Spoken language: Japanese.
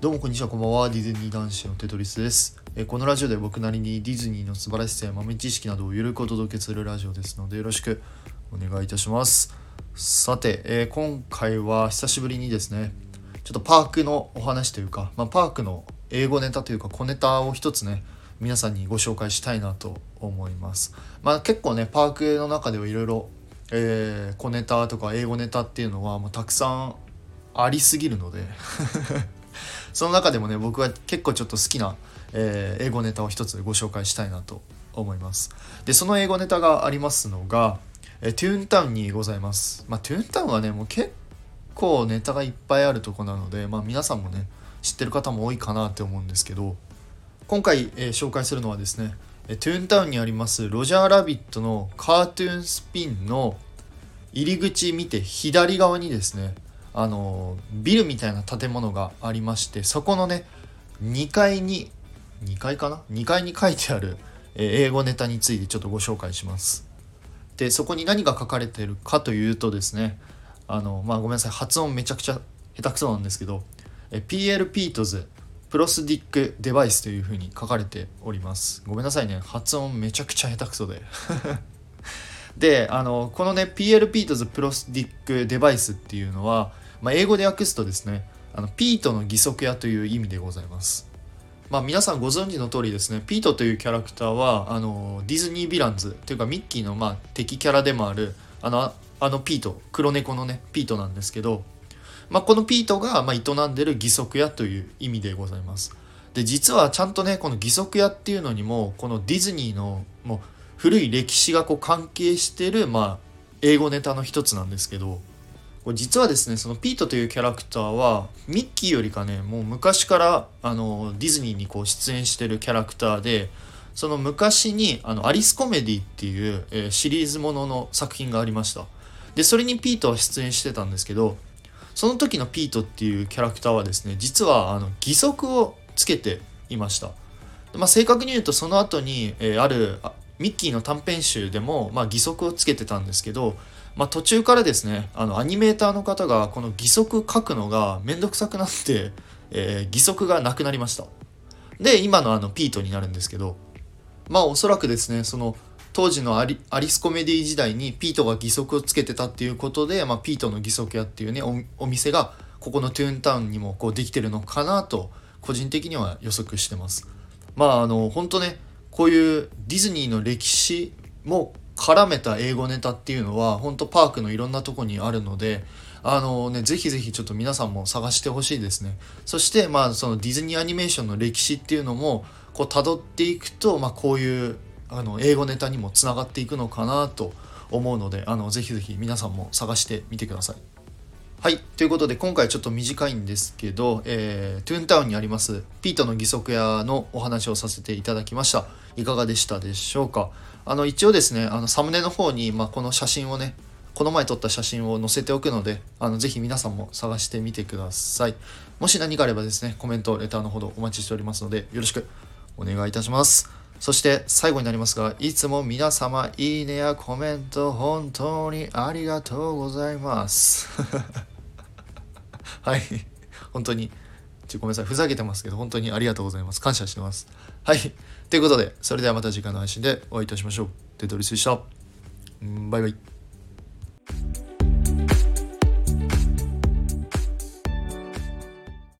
どうもこんにちは、こんばんは。ディズニー男子のテトリスです。えこのラジオで僕なりにディズニーの素晴らしさや豆知識などをゆるくお届けするラジオですので、よろしくお願いいたします。さて、えー今回は久しぶりにですね、ちょっとパークのお話というか、まあ、パークの英語ネタというか小ネタを一つね、皆さんにご紹介したいなと思います。まあ結構ね、パークの中ではいろいろえ小ネタとか英語ネタっていうのはもうたくさんありすぎるのでその中でもね僕は結構ちょっと好きな、えー英語ネタを一つご紹介したいなと思います。でその英語ネタがありますのが、えートゥーンタウンにございます。まあトゥーンタウンはねもう結構ネタがいっぱいあるとこなのでまあ皆さんもね知ってる方も多いかなって思うんですけど今回、えー紹介するのはですねえトゥーンタウンにありますロジャーラビットのカートゥーンスピンの入り口見て左側にですねあのビルみたいな建物がありましてそこのね2階に2階かな？2階に書いてある、英語ネタについてちょっとご紹介します。でそこに何が書かれてるかというとですねあのまあごめんなさい発音めちゃくちゃ下手くそなんですけど PL ピートズプロスディックデバイスというふうに書かれております。ごめんなさいね発音めちゃくちゃ下手くそで。であのこのね PL ピートズプロスディックデバイスっていうのは、まあ、英語で訳すとですねあのピートの義足屋という意味でございます。まあ皆さんご存知の通りですねピートというキャラクターはあのディズニー・ヴィランズというかミッキーのまあ敵キャラでもあるあのあのピート黒猫のねピートなんですけど、まあ、このピートがまあ営んでる義足屋という意味でございます。で実はちゃんとねこの義足屋っていうのにもこのディズニーのもう古い歴史がこう関係してるまあ英語ネタの一つなんですけどこれ実はですねそのピートというキャラクターはミッキーよりかねもう昔からあのディズニーにこう出演してるキャラクターでその昔にあのアリスコメディっていう、えーシリーズものの作品がありました。でそれにピートは出演してたんですけどその時のピートっていうキャラクターはですね実はあの義足をつけていました。まあ、正確に言うとその後に、えーあるミッキーの短編集でも、まあ、義足をつけてたんですけど、まあ、途中からですねあのアニメーターの方がこの義足書くのがめんどくさくなって、えー義足がなくなりました。で今のあのピートになるんですけどまあおそらくですねその当時のアリスコメディ時代にピートが義足をつけてたっていうことで、まあ、ピートの義足屋っていうねおお店がここのトゥーンタウンにもこうできてるのかなと個人的には予測してます。まああの本当ねこういうディズニーの歴史も絡めた英語ネタっていうのは本当パークのいろんなとこにあるのであのねぜひぜひちょっと皆さんも探してほしいですねそしてまあそのディズニーアニメーションの歴史っていうのもこう辿っていくとまあこういうあの英語ネタにもつながっていくのかなと思うのであのぜひぜひ皆さんも探してみてくださいはい。ということで、今回ちょっと短いんですけど、えー、トゥーンタウンにあります、ピートの義足屋のお話をさせていただきました。いかがでしたでしょうか？あの、一応ですね、あの、サムネの方に、まあ、この写真をね、この前撮った写真を載せておくので、あの、ぜひ皆さんも探してみてください。もし何かあればですね、コメント、レターのほどお待ちしておりますので、よろしくお願いいたします。そして最後になりますが、いつも皆様、いいねやコメント、本当にありがとうございます。はい。本当に、ちょごめんなさい。ふざけてますけど、本当にありがとうございます。感謝してます。はい。ということで、それではまた次回の配信でお会いいたしましょう。デトリスでした。バイバイ。